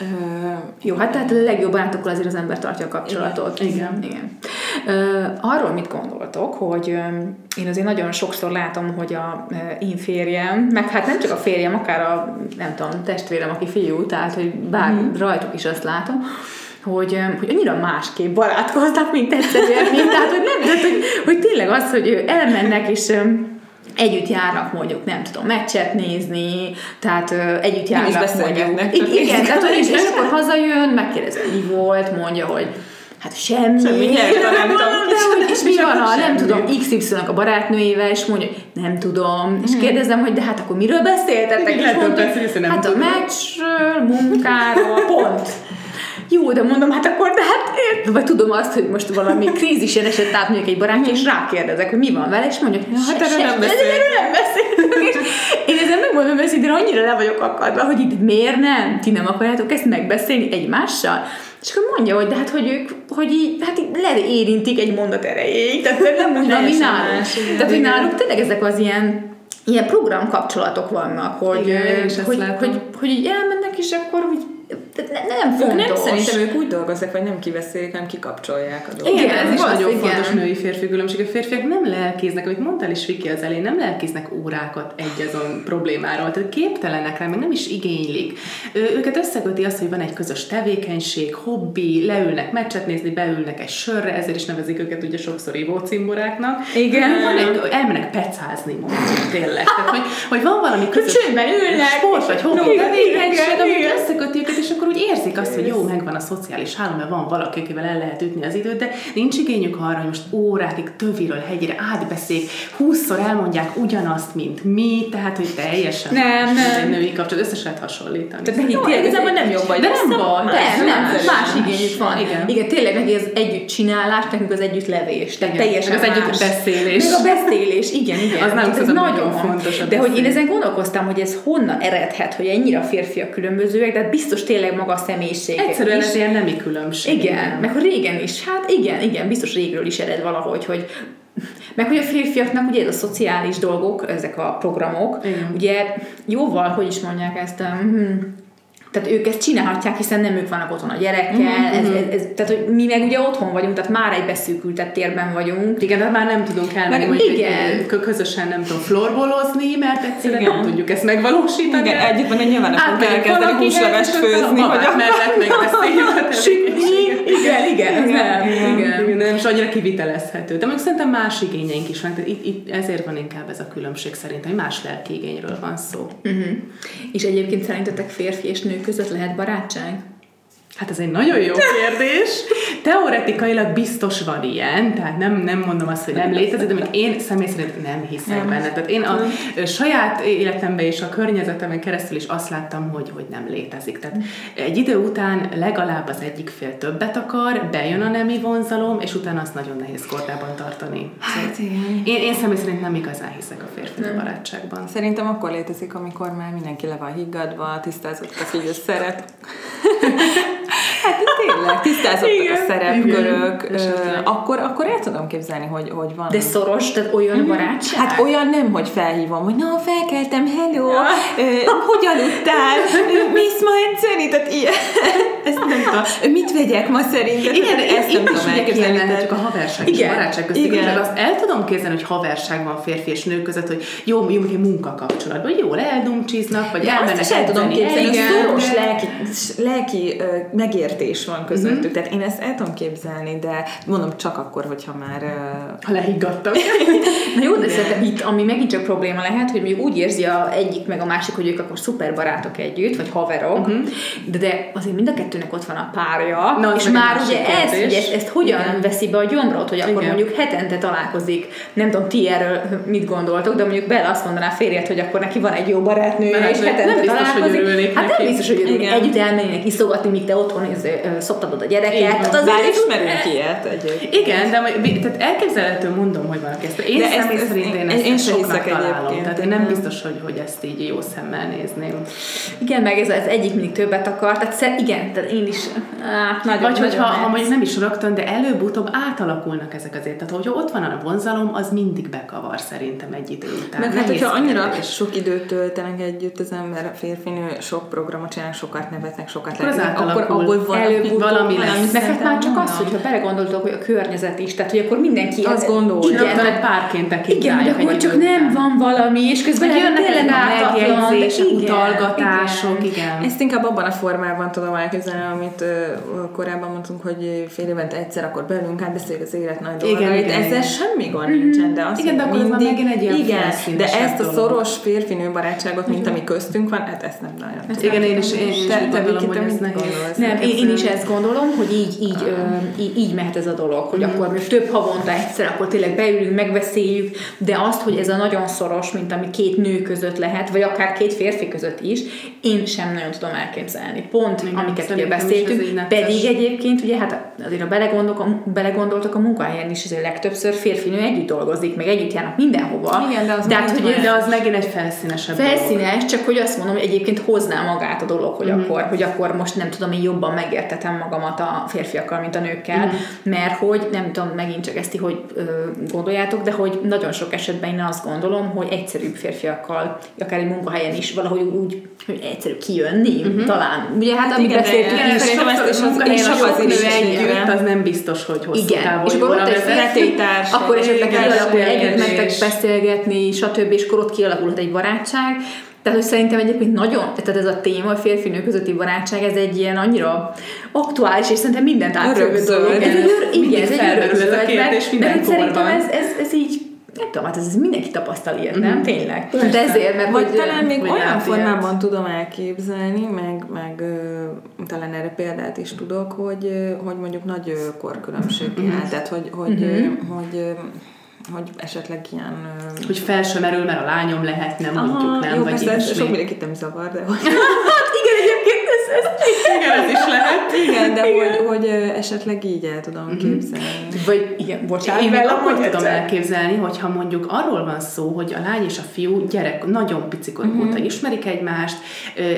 Uh, jó, hát tehát a legjobb barátokkal azért az ember tartja a kapcsolatot. Igen. igen. igen. Uh, arról mit gondoltok, hogy um, én azért nagyon sokszor látom, hogy a uh, én férjem, meg hát nem csak a férjem, akár a, nem tudom, testvérem, aki fiú, tehát hogy bár mm. rajtuk is azt látom, hogy, hogy annyira másképp barátkoznak, mint egyszerűen, mint, tehát hogy nem, tehát, hogy, hogy tényleg az, hogy elmennek és együtt járnak mondjuk, nem tudom, meccset nézni, tehát ö, együtt járnak mondjuk. Igen, igen tehát és, és akkor [laughs] hazajön, megkérdezi, mi volt, mondja, hogy hát semmi. Semmi nem tudom. De, és mi van, ha nem tudom, XY-nak a barátnőjével, és mondja, nem tudom, és mhm. kérdezem, hogy de hát akkor miről beszéltetek? És mondta, hát a meccsről, munkáról, pont. Jó, de mondom, hát akkor, de hát ért, vagy tudom azt, hogy most valami krízis esett át mondjuk egy barátja, és rákérdezek, hogy mi van vele, és mondjuk, hogy hát erről nem beszél. Erről nem beszél. én ezen megmondom őszintén, annyira le vagyok akadva, hogy itt miért nem? Ti nem akarjátok ezt megbeszélni egymással? És akkor mondja, hogy de hát, hogy ők, hogy így, hát így leérintik egy mondat erejéig, tehát nem [laughs] úgy van, mint nálunk. Tehát, hogy náluk tényleg ezek az ilyen ilyen program kapcsolatok vannak, hogy, Igen, hogy, hogy, hogy, hogy így elmennek, és akkor úgy tehát ne, nem fontos. nem, szerintem ők úgy dolgoznak, hogy nem kiveszik, hanem kikapcsolják a dolgot. Igen, ez is nagyon igen. fontos női férfi különbség. A férfiak nem lelkéznek, amit mondtál is Viki az elején, nem lelkéznek órákat egy azon problémáról, tehát képtelenek rá, meg nem is igénylik. Őket összeköti az, hogy van egy közös tevékenység, hobbi, leülnek meccset nézni, beülnek egy sörre, ezért is nevezik őket ugye sokszor ívó cimboráknak. Igen. Van egy, elmennek pecázni, mondjuk tényleg. Tehát, hogy, hogy van valami közös Csöndben ülnek, sport vagy hobbi tevékenység, amit összeköti őket, és akkor úgy érzik azt, hogy jó, megvan a szociális háló, mert van valaki, akivel el lehet ütni az időt, de nincs igényük arra, hogy most órákig töviről hegyre átbeszéljék, húszszor elmondják ugyanazt, mint mi, tehát hogy teljesen nem, nem. egy női kapcsolat, össze lehet hasonlítani. Tehát nekik tényleg igazából nem jobb vagy. De nem baj. Nem, nem, más igényük van. Igen. Igen, tényleg neki az együtt csinálás, nekünk az együtt levés. Tehát teljesen az együtt beszélés. Meg a beszélés, igen, igen. Az nálunk ez nagyon fontos. De hogy én ezen gondolkoztam, hogy ez honnan eredhet, hogy ennyire a férfiak különbözőek, de biztos tényleg maga a személyiség. Egyszerűen is. ez ilyen nemi különbség. Igen, meg hogy régen is, hát igen, igen, biztos régről is ered valahogy, hogy meg hogy a férfiaknak ugye ez a szociális dolgok, ezek a programok, igen. ugye jóval, hogy is mondják ezt, um, tehát ők ezt csinálhatják, hiszen nem ők vannak otthon a gyerekkel, mm-hmm. ez, ez, ez, tehát hogy mi meg ugye otthon vagyunk, tehát már egy beszűkültett térben vagyunk. Igen, de már nem tudunk elmenni, hogy igen. közösen nem tudom florbolozni, mert egyszerűen igen. nem tudjuk ezt megvalósítani. Igen, együtt meg nyilván nem tudunk elkezdeni húslevest főzni, hogy a [laughs] mellett megbeszéljük. igen, igen, ez nem, igen. igen. igen. Nem is annyira kivitelezhető. De még szerintem más igényeink is van, tehát itt, itt ezért van inkább ez a különbség szerintem, hogy más lelki igényről van szó. Uh-huh. És egyébként szerintetek férfi és nő között lehet barátság? Hát ez egy nagyon jó kérdés. Teoretikailag biztos van ilyen, tehát nem, nem mondom azt, hogy nem létezik, de még én személy szerint nem hiszek nem. benne. Tehát én a saját életemben és a környezetemen keresztül is azt láttam, hogy, hogy nem létezik. Tehát egy idő után legalább az egyik fél többet akar, bejön a nemi vonzalom, és utána azt nagyon nehéz kordában tartani. Hát igen. Én, én személy szerint nem igazán hiszek a férfi barátságban. Szerintem akkor létezik, amikor már mindenki le van higgadva, tisztázott a szerep. [laughs] Hát tényleg, tisztázottak igen, a szerepkörök, igen. akkor, akkor el tudom képzelni, hogy, hogy van. De szoros, tehát olyan mm. barátság? Hát olyan nem, hogy felhívom, hogy na, felkeltem, hello, ja. hogy aludtál, mész [laughs] ma edzeni, tehát ilyen. Ezt nem tudom. Mit vegyek ma szerinted? Igen, de ezt nem tudom elképzelni, csak a haverság és a barátság között. Igen. Meg azt el tudom képzelni, hogy haverság van férfi és nő között, hogy jó, jó, egy munkakapcsolatban, hogy jól eldumcsiznak, vagy elmennek azt el tudom képzelni, hogy szoros lelki, lelki megértés van közöttük. Mm-hmm. Tehát én ezt el tudom képzelni, de mondom csak akkor, hogyha már... Ha lehiggadtam. [laughs] Na jó, de szerintem itt, ami megint csak probléma lehet, hogy még úgy érzi a egyik meg a másik, hogy ők akkor szuper barátok együtt, vagy haverok, mm-hmm. de, de azért mind a kettőnek ott van a párja, Na, és már ugye ez, hogy ezt, ezt hogyan Igen. veszi be a gyomrot, hogy akkor Igen. mondjuk hetente találkozik, nem tudom, ti erről mit gondoltok, de mondjuk Bella azt mondaná férjed, hogy akkor neki van egy jó barátnője, és hetente nem biztos, találkozik. Hogy hát nem biztos, hogy együtt elmennének iszogatni, míg te otthon szoptatod a gyereket. Tehát az Bár ismerünk ilyet egyébként. Igen, de tehát elképzelhető mondom, hogy valaki ezt. Én személy ezt, szerint én ezt én soknak találom. Tehát én nem biztos, hogy, hogy ezt így jó szemmel nézném. Igen, meg ez az egyik mindig többet akar. Tehát igen, tehát én is nagyon, Vagy hogyha ha mondjuk nem is rögtön, de előbb-utóbb átalakulnak ezek azért. Tehát hogyha ott van a vonzalom, az mindig bekavar szerintem egy idő után. Mert hát, hogyha annyira sok időt töltenek együtt az ember, férfinő, sok programot csinálnak, sokat nevetnek, sokat akkor, akkor abból valami, valami lesz. Meg hát már csak az, hogyha belegondoltok, hogy a környezet is, tehát hogy akkor mindenki azt gondolja. Igen, tehát párként tekintjük. Igen, de akkor csak nem van valami, és közben jönnek a megjegyzések, utalgatások, igen. Ezt inkább abban a formában tudom elképzelni, amit uh, korábban mondtunk, hogy fél évente egyszer akkor belünk átbeszéljük az élet nagy dolgait. Ezzel semmi gond mhm. nincsen, de azt igen, de akkor mindig, megint egy ilyen igen, de ezt a szoros férfinő barátságot, mint ami köztünk van, hát ezt nem nagyon. Hát igen, én is, én is te, gondolom, hogy ez Nem, én is ezt gondolom, hogy így, így, így, így mehet ez a dolog, hogy mm. akkor mi több havonta egyszer, akkor tényleg beülünk, megbeszéljük, de azt, hogy ez a nagyon szoros, mint ami két nő között lehet, vagy akár két férfi között is, én sem nagyon tudom elképzelni. Pont, Igen, amiket ugye beszéltünk, pedig egyébként, ugye hát azért a belegondoltak, a, belegondoltak a munkahelyen is, hogy legtöbbször férfinő együtt dolgozik, meg együtt járnak mindenhova. Igen, de az, de, hát, hogy, de az megint egy felszínesebb Felszínes, dolog. csak hogy azt mondom, hogy egyébként hozná magát a dolog, hogy, mm. akkor, hogy akkor most nem tudom, én jobban megértetem magamat a férfiakkal, mint a nőkkel, mm. mert hogy nem tudom, megint csak ezt hogy ö, gondoljátok, de hogy nagyon sok esetben én azt gondolom, hogy egyszerűbb férfiakkal, akár egy munkahelyen is valahogy úgy, hogy egyszerű kijönni, mm-hmm. talán. Ugye hát, hát amit beszéltünk is, és az, az is együtt, az nem biztos, hogy hosszú Igen, távon és akkor ott egy feltétárs, akkor esetleg kialakul együtt mentek beszélgetni, stb. és akkor ott kialakulhat egy barátság, tehát, hogy szerintem egyébként nagyon, tehát ez a téma, a férfi-nő közötti barátság, ez egy ilyen annyira aktuális, és szerintem mindent átfogó dolog. Ez egy, igen, ez egy ez a kérdés minden Szerintem ez, ez, ez így nem tudom, hát ez, ez mindenki tapasztal ilyet, nem? Mm. Tényleg. De ezért, mert Vagy hogy, talán még olyan formában tudom elképzelni, meg, meg ö, talán erre példát is tudok, hogy, hogy mondjuk nagy korkülönbség mm. tehát hogy, hogy, mm-hmm. hogy, hogy hogy esetleg ilyen... Hogy fel sem merül, mert a lányom lehetne, mondjuk, nem? Jó, vagy persze, sok mindenkit nem zavar, de hogy... [laughs] igen, ez is lehet. Igen, de igen. Hogy, hogy esetleg így el tudom mm-hmm. képzelni. Vagy igen, bocsánat. Én akkor tudom elképzelni, hogyha mondjuk arról van szó, hogy a lány és a fiú gyerek nagyon picikorok mm-hmm. óta ismerik egymást,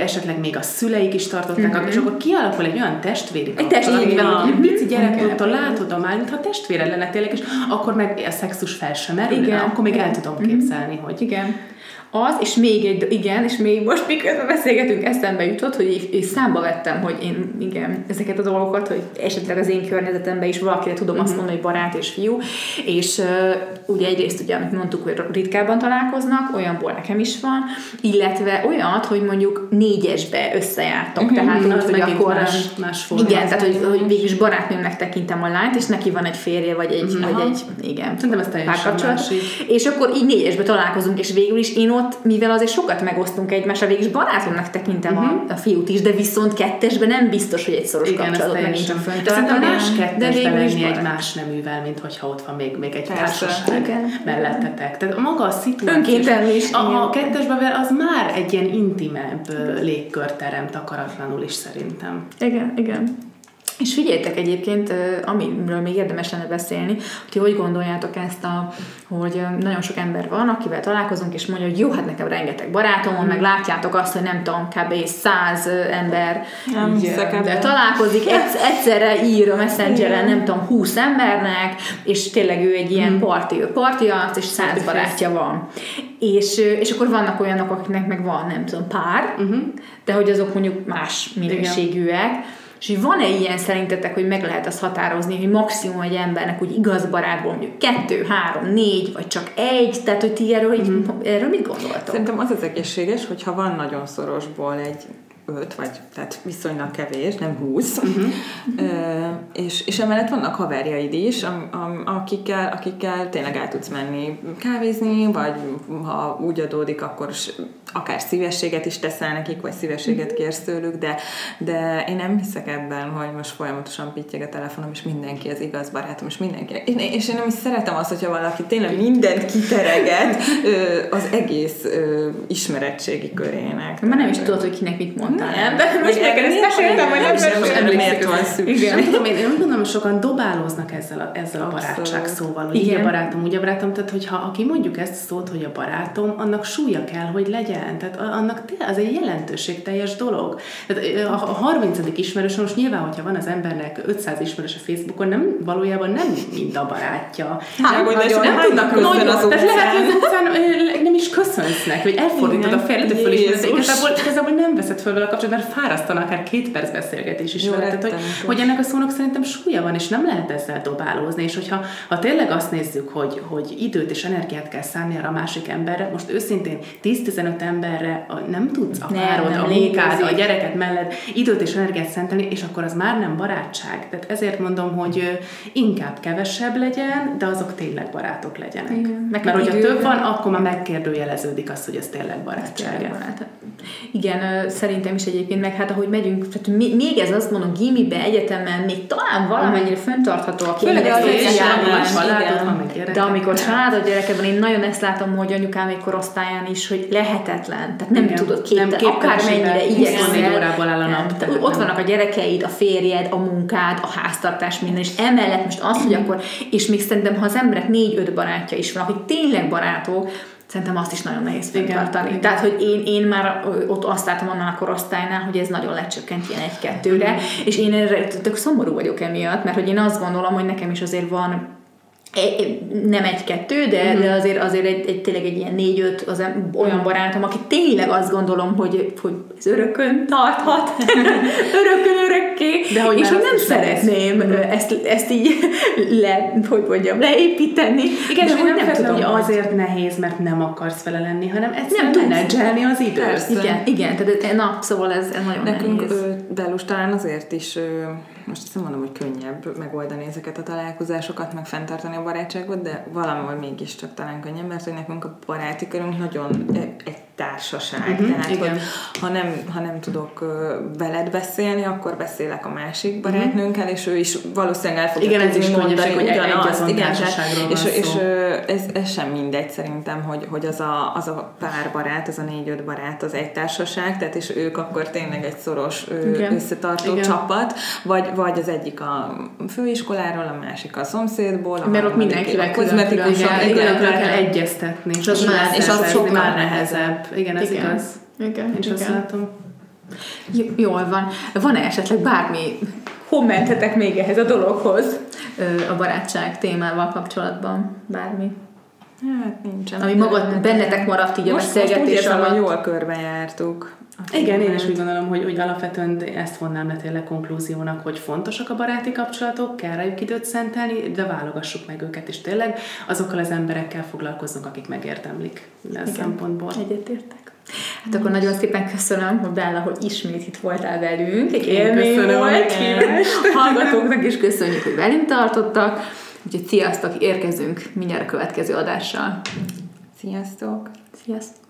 esetleg még a szüleik is tartották, mm-hmm. és akkor kialakul egy olyan testvéri egy testvéri, egy pici gyerekkortól látod a már, mintha testvére lenne tényleg, és akkor meg a szexus fel sem merül, igen. akkor még el tudom mhm. képzelni, hogy igen az, és még egy, igen, és még most miközben beszélgetünk, eszembe jutott, hogy én, én számba vettem, hogy én, igen, ezeket a dolgokat, hogy esetleg az én környezetemben is valakire tudom uh-huh. azt mhm. mondani, hogy barát és fiú, és uh, ugye egyrészt ugye, amit mondtuk, hogy ritkábban találkoznak, olyanból nekem is van, illetve olyat, hogy mondjuk négyesbe összejártok, uh-huh, tehát úgy, hogy akkor más, más igen, tehát hogy, hogy végül is barátnőmnek tekintem a lányt, és neki van egy férje, vagy egy, uh-huh. vagy egy igen, Szerintem ez teljesen És akkor így négyesbe találkozunk, és végül is én ott, mivel azért sokat megosztunk egymással, végig is barátomnak tekintem uh-huh. a, a fiút is, de viszont kettesben nem biztos, hogy egy szoros Igen, kapcsolatot megint csak De szerintem fönntartani. más de kettesben lenni egy más neművel, mint hogyha ott van még, még egy Persze. társaság Igen. mellettetek. Tehát maga a szituáció. Is, A, a kettesben az már egy ilyen intimebb ö, légkört teremt akaratlanul is szerintem. Igen, igen. És figyeljetek egyébként, amiről még érdemes lenne beszélni, hogy hogy gondoljátok ezt, a, hogy nagyon sok ember van, akivel találkozunk, és mondja, hogy jó, hát nekem rengeteg barátom van, meg látjátok azt, hogy nem tudom, kb. száz ember Nem így, de találkozik, egy, [laughs] egyszerre ír a messengeren, nem tudom, 20 embernek, és tényleg ő egy ilyen parti, parti arc, és száz barátja van. És, és akkor vannak olyanok, akiknek meg van, nem tudom, pár, uh-huh. de hogy azok mondjuk más minőségűek, és hogy van-e ilyen szerintetek, hogy meg lehet azt határozni, hogy maximum egy embernek úgy igaz barátból mondjuk kettő, három, négy, vagy csak egy, tehát hogy ti erről, így, erről mit gondoltok? Szerintem az az egészséges, hogyha van nagyon szorosból egy öt, vagy tehát viszonylag kevés, nem húsz, uh-huh. [laughs] Ö, és, és emellett vannak haverjaid is, am, am, akikkel, akikkel tényleg el tudsz menni kávézni, vagy ha úgy adódik, akkor s- akár szívességet is teszel nekik, vagy szívességet kérsz tőlük, de, de én nem hiszek ebben, hogy most folyamatosan pittyeg a telefonom, és mindenki az igaz barátom, és mindenki. És, és én nem is szeretem azt, hogyha valaki tényleg mindent kitereget ö, az egész ö, ismeretségi körének. Már nem is tudod, hogy kinek mit mondtál. Nem, de most meg ezt meséltem, vagy nem Nem meséltem. hogy miért van szükség. Nem tudom, én, én úgy gondolom, hogy sokan dobálóznak ezzel a, ezzel a barátság szóval, hogy Igen. a barátom, úgy a barátom, tehát hogyha aki mondjuk ezt a szót, hogy a barátom, annak súlya kell, hogy legyen. Tehát annak az egy jelentőségteljes dolog. Tehát a, a 30. ismerős, most nyilván, hogyha van az embernek 500 ismerős a Facebookon, nem, valójában nem mind a barátja. Hát, hogy nem sokan tudnak nagyon, az tehát lehet, hogy nem is köszönsznek, vagy elfordítod a Igen. fejlet, de fölismered, igazából, igazából nem veszed föl vele a kapcsolatot, mert fárasztan akár két perc beszélgetés is Jó, vele. Tehát, hogy, hogy ennek a szónak szerintem súlya van, és nem lehet ezzel dobálózni, és hogyha ha tényleg azt nézzük, hogy, hogy időt és energiát kell szánni arra a másik emberre, most őszintén 10-15 emberre nem tudsz a Nem, párod, nem a munkád, a gyereket mellett időt és energiát szentelni, és akkor az már nem barátság. Tehát ezért mondom, hogy inkább kevesebb legyen, de azok tényleg barátok legyenek. Igen. Mert hogyha több van, akkor már megkérdőjeleződik az, hogy ez tényleg barátság. Igen, ö, szerintem is egyébként, meg hát ahogy megyünk, tehát még ez azt mondom, gimibe, egyetemen, még talán valamennyire fenntartható a Főleg az. De amikor családod gyereke van, én nagyon ezt látom, hogy anyukám még korosztályán is, hogy lehetetlen. Tehát nem Igen. tudod Nem képtelen, akármennyire képtelenséggel 24 igyekszel. órából áll a nap, Nem. tehát Ott nem. vannak a gyerekeid, a férjed, a munkád, a háztartás, minden, és emellett most az, hogy akkor, és még szerintem, ha az emberek négy-öt barátja is van, akik tényleg barátok, Szerintem azt is nagyon nehéz fenntartani. igen. Tehát, hogy én, én már ott azt látom annál a korosztálynál, hogy ez nagyon lecsökkent ilyen egy-kettőre, és én erre tök szomorú vagyok emiatt, mert hogy én azt gondolom, hogy nekem is azért van nem egy-kettő, de, Mhm. de azért, azért egy, egy, tényleg egy ilyen négy-öt az olyan barátom, aki tényleg azt gondolom, hogy, hogy ez örökön tarthat, [laughs] örökön örökké, De hogy és hogy nem szeretném ö, ezt, ezt így [laughs] le, hogy mondjam, leépíteni. Igen, de és hogy nem, nem tudom, hogy azért nehéz, mert nem akarsz vele lenni, hanem Nem egyszerűen tudsz. menedzselni az időt. Persze. Igen, igen, tehát na, szóval ez, ez nagyon Nekünk nehéz. Belus talán azért is, most azt nem mondom, hogy könnyebb megoldani ezeket a találkozásokat, meg fenntartani a barátságot, de valahol mégiscsak talán könnyebb, mert hogy nekünk a baráti körünk nagyon egy társaság. Mhm, Tehát, igen. hogy ha nem, ha nem tudok veled beszélni, akkor beszélek a másik barátnőnkkel, és ő is valószínűleg el fogja Igen, ez tudni is könnyebbség, hogy egy- ugyanazt. Igen, társaságról és, és ö, ez, ez sem mindegy szerintem, hogy, hogy az, a, az a pár barát, az a négy-öt barát, az egy társaság, tehát és ők akkor tényleg egy szoros Igen. összetartó Igen. csapat, vagy, vagy az egyik a főiskoláról, a másik a szomszédból, a Mert ott mindenkivel a külön-külön kozmetikusok, kell, Igen, igen, külön kell egyeztetni. És az már- és az sokkal már Igen, ez Igen. igaz. Igen, Én is azt igen. látom. J- Jól van. Van-e esetleg bármi kommentetek még ehhez a dologhoz ö, a barátság témával kapcsolatban? Bármi? Hát nincsen. Ami magad, bennetek maradt így a most, most úgy beszélgetés érzem, hogy alatt? jól körbejártuk. A Igen, én is úgy gondolom, hogy, hogy alapvetően ezt vonnám le tényleg konklúziónak, hogy fontosak a baráti kapcsolatok, kell rájuk időt szentelni, de válogassuk meg őket, és tényleg azokkal az emberekkel foglalkozzunk, akik megérdemlik minden szempontból. Egyetértek. Hát akkor nagyon szépen köszönöm, hogy Bella, hogy ismét itt voltál velünk. Egy Én élmény köszönöm a volt. [laughs] Hallgatóknak is köszönjük, hogy velünk tartottak. Úgyhogy sziasztok, érkezünk mindjárt a következő adással. Sziasztok! Sziasztok!